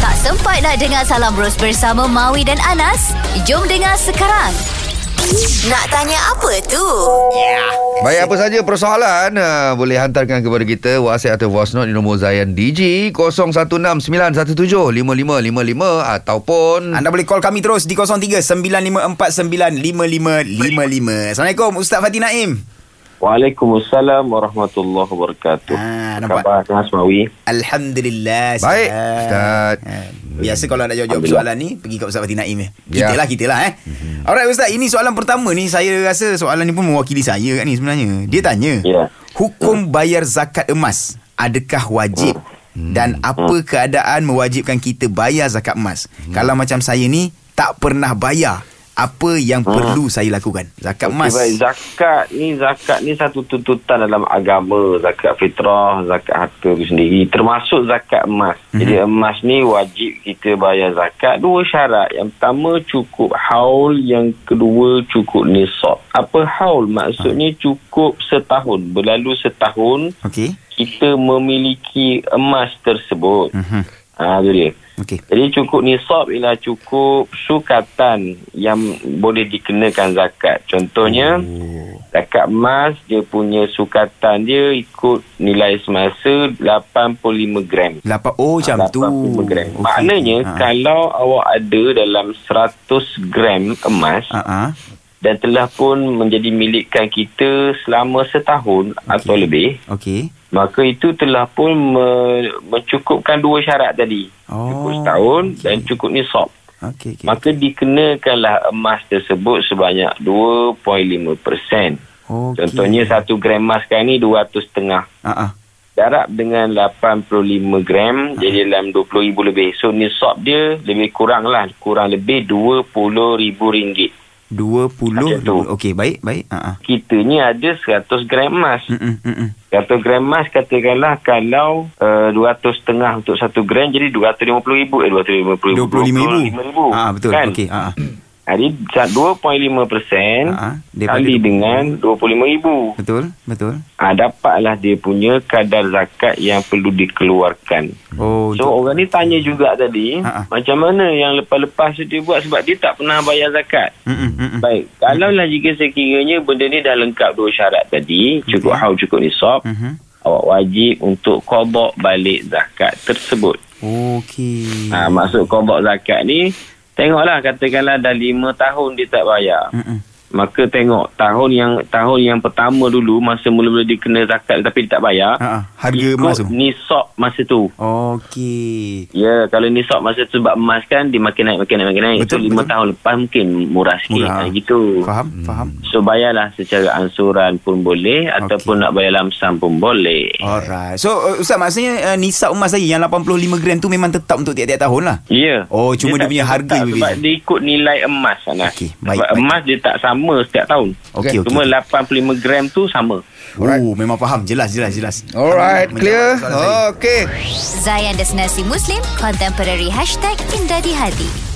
Tak sempat nak dengar Salam Bros bersama Maui dan Anas? Jom dengar sekarang. Nak tanya apa tu? Baik, apa saja persoalan uh, boleh hantarkan kepada kita WhatsApp atau voice note di nombor Zayan DG 0169175555 ataupun Anda boleh call kami terus di 03-9549-5555. Assalamualaikum Ustaz Fatih Naim. Waalaikumsalam warahmatullahi wabarakatuh. Apa nampak? Khabar Mas Mawi? Alhamdulillah. Baik. Ustaz. Ah, Biasa kalau nak jawab-jawab soalan ni Pergi kat Ustaz Fatih Naim eh. Ya. Kita lah kita lah eh Alright Ustaz Ini soalan pertama ni Saya rasa soalan ni pun Mewakili saya kat ni sebenarnya Dia tanya Ya. Hukum bayar zakat emas Adakah wajib Dan apa keadaan Mewajibkan kita bayar zakat emas Kalau macam saya ni Tak pernah bayar Apa yang perlu saya lakukan Zakat emas Okey, baik. Zakat ni zakat ni satu tuntutan dalam agama, zakat fitrah, zakat harta tu sendiri, termasuk zakat emas. Mhm. Jadi emas ni wajib kita bayar zakat. Dua syarat. Yang pertama cukup haul, yang kedua cukup nisab. Apa haul? Maksudnya cukup setahun. Berlalu setahun Okey kita memiliki emas tersebut. Mhm. Ha, tu dia. Okey Jadi cukup nisab ialah cukup sukatan yang boleh dikenakan zakat. Contohnya, Oh. zakat emas dia punya sukatan dia ikut nilai semasa 85 gram. Lapan, oh macam tu 85 gram. Okey. Maknanya Ha. kalau awak ada dalam 100 gram emas Ha ah. Dan telah pun menjadi milikkan kita selama setahun atau lebih, Okey. maka itu telah pun me- mencukupkan dua syarat tadi. Oh, Cukup setahun okey. dan cukup nisab. Okey okey. Maka dikenakanlah emas tersebut sebanyak 2.5%. Okey. Contohnya 1 gram emas sekarang ni 200 setengah. Ah. Darab dengan 85 gram jadi dalam 20 ribu lebih. So nisab dia lebih kurang lah. Kurang lebih 20 ribu ringgit. 20 Macam tu. Okey baik baik. Ha ah. Kita ni ada 100 gram emas. Mm mm mm. 100 gram emas katakanlah kalau uh, 200 setengah untuk 1 gram jadi 250 ribu. Eh 250 ribu. 25,000. ribu. Ah betul. Kan? Okey. Ha ah. Jadi 2.5% Ha, kali 25,000. dengan 25,000. Betul betul. Ah dapatlah dia punya kadar zakat yang perlu dikeluarkan. Oh So orang ni tanya juga tadi, Ha, ha. macam mana yang lepas-lepas tu dia buat sebab dia tak pernah bayar zakat. Mm mm mm, mm. Baik, kalaulah jika sekiranya benda ni dah lengkap dua syarat tadi, cukup haul cukup nisab, Mhm. awak wajib untuk qada balik zakat tersebut. Okey. Ha, maksud qada zakat ni tengoklah katakanlah dah lima tahun dia tak bayar. Mm mm. Maka tengok tahun yang tahun yang pertama dulu masa mula-mula dia kena zakat tapi dia tak bayar. Ha ah. Harga ikut emas tu. nisab masa tu. Okey. Ya, kalau nisab masa tu sebab emas kan dia makin naik makin naik makin naik. Betul, so lima betul. tahun lepas mungkin murah sikit. Murah. Ha, gitu. Faham faham. So bayarlah secara ansuran pun boleh ataupun nak bayar lamsam pun boleh. Alright. So uh, Ustaz maksudnya uh, nisab emas tadi yang 85 gram tu memang tetap untuk tiap-tiap tahun lah. Ya. Oh, cuma dia tak punya harga tetap Sebab dia ikut nilai emas sana. Okey, sebab baik, baik. emas dia tak sama setiap tahun. Okey okey. Cuma 85 gram tu sama. Alright. Oh, memang faham. Jelas jelas jelas. Alright, Menjawab clear. saya. Okey. Zayan Destinasi Muslim Contemporary Hashtag Indah di Hati